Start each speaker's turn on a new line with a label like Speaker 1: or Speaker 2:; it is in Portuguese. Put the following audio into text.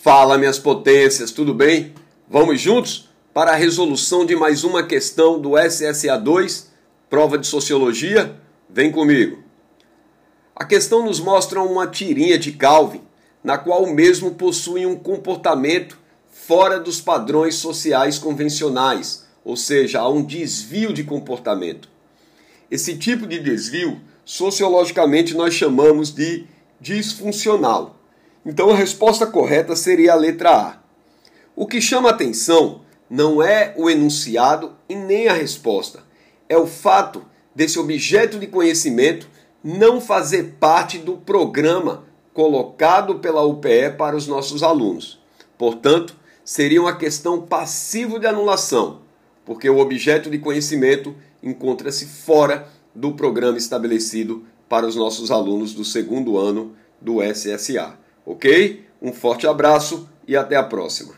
Speaker 1: Fala, minhas potências, tudo bem? Vamos juntos para a resolução de mais uma questão do SSA 2, prova de sociologia? Vem comigo. A questão nos mostra uma tirinha de Calvin, na qual o mesmo possui um comportamento fora dos padrões sociais convencionais, ou seja, há um desvio de comportamento. Esse tipo de desvio, sociologicamente, nós chamamos de disfuncional. Então a resposta correta seria a letra A. O que chama atenção não é o enunciado e nem a resposta, é o fato desse objeto de conhecimento não fazer parte do programa colocado pela UPE para os nossos alunos. Portanto, seria uma questão passivo de anulação, porque o objeto de conhecimento encontra-se fora do programa estabelecido para os nossos alunos do segundo ano do SSA. Ok? Um forte abraço e até a próxima.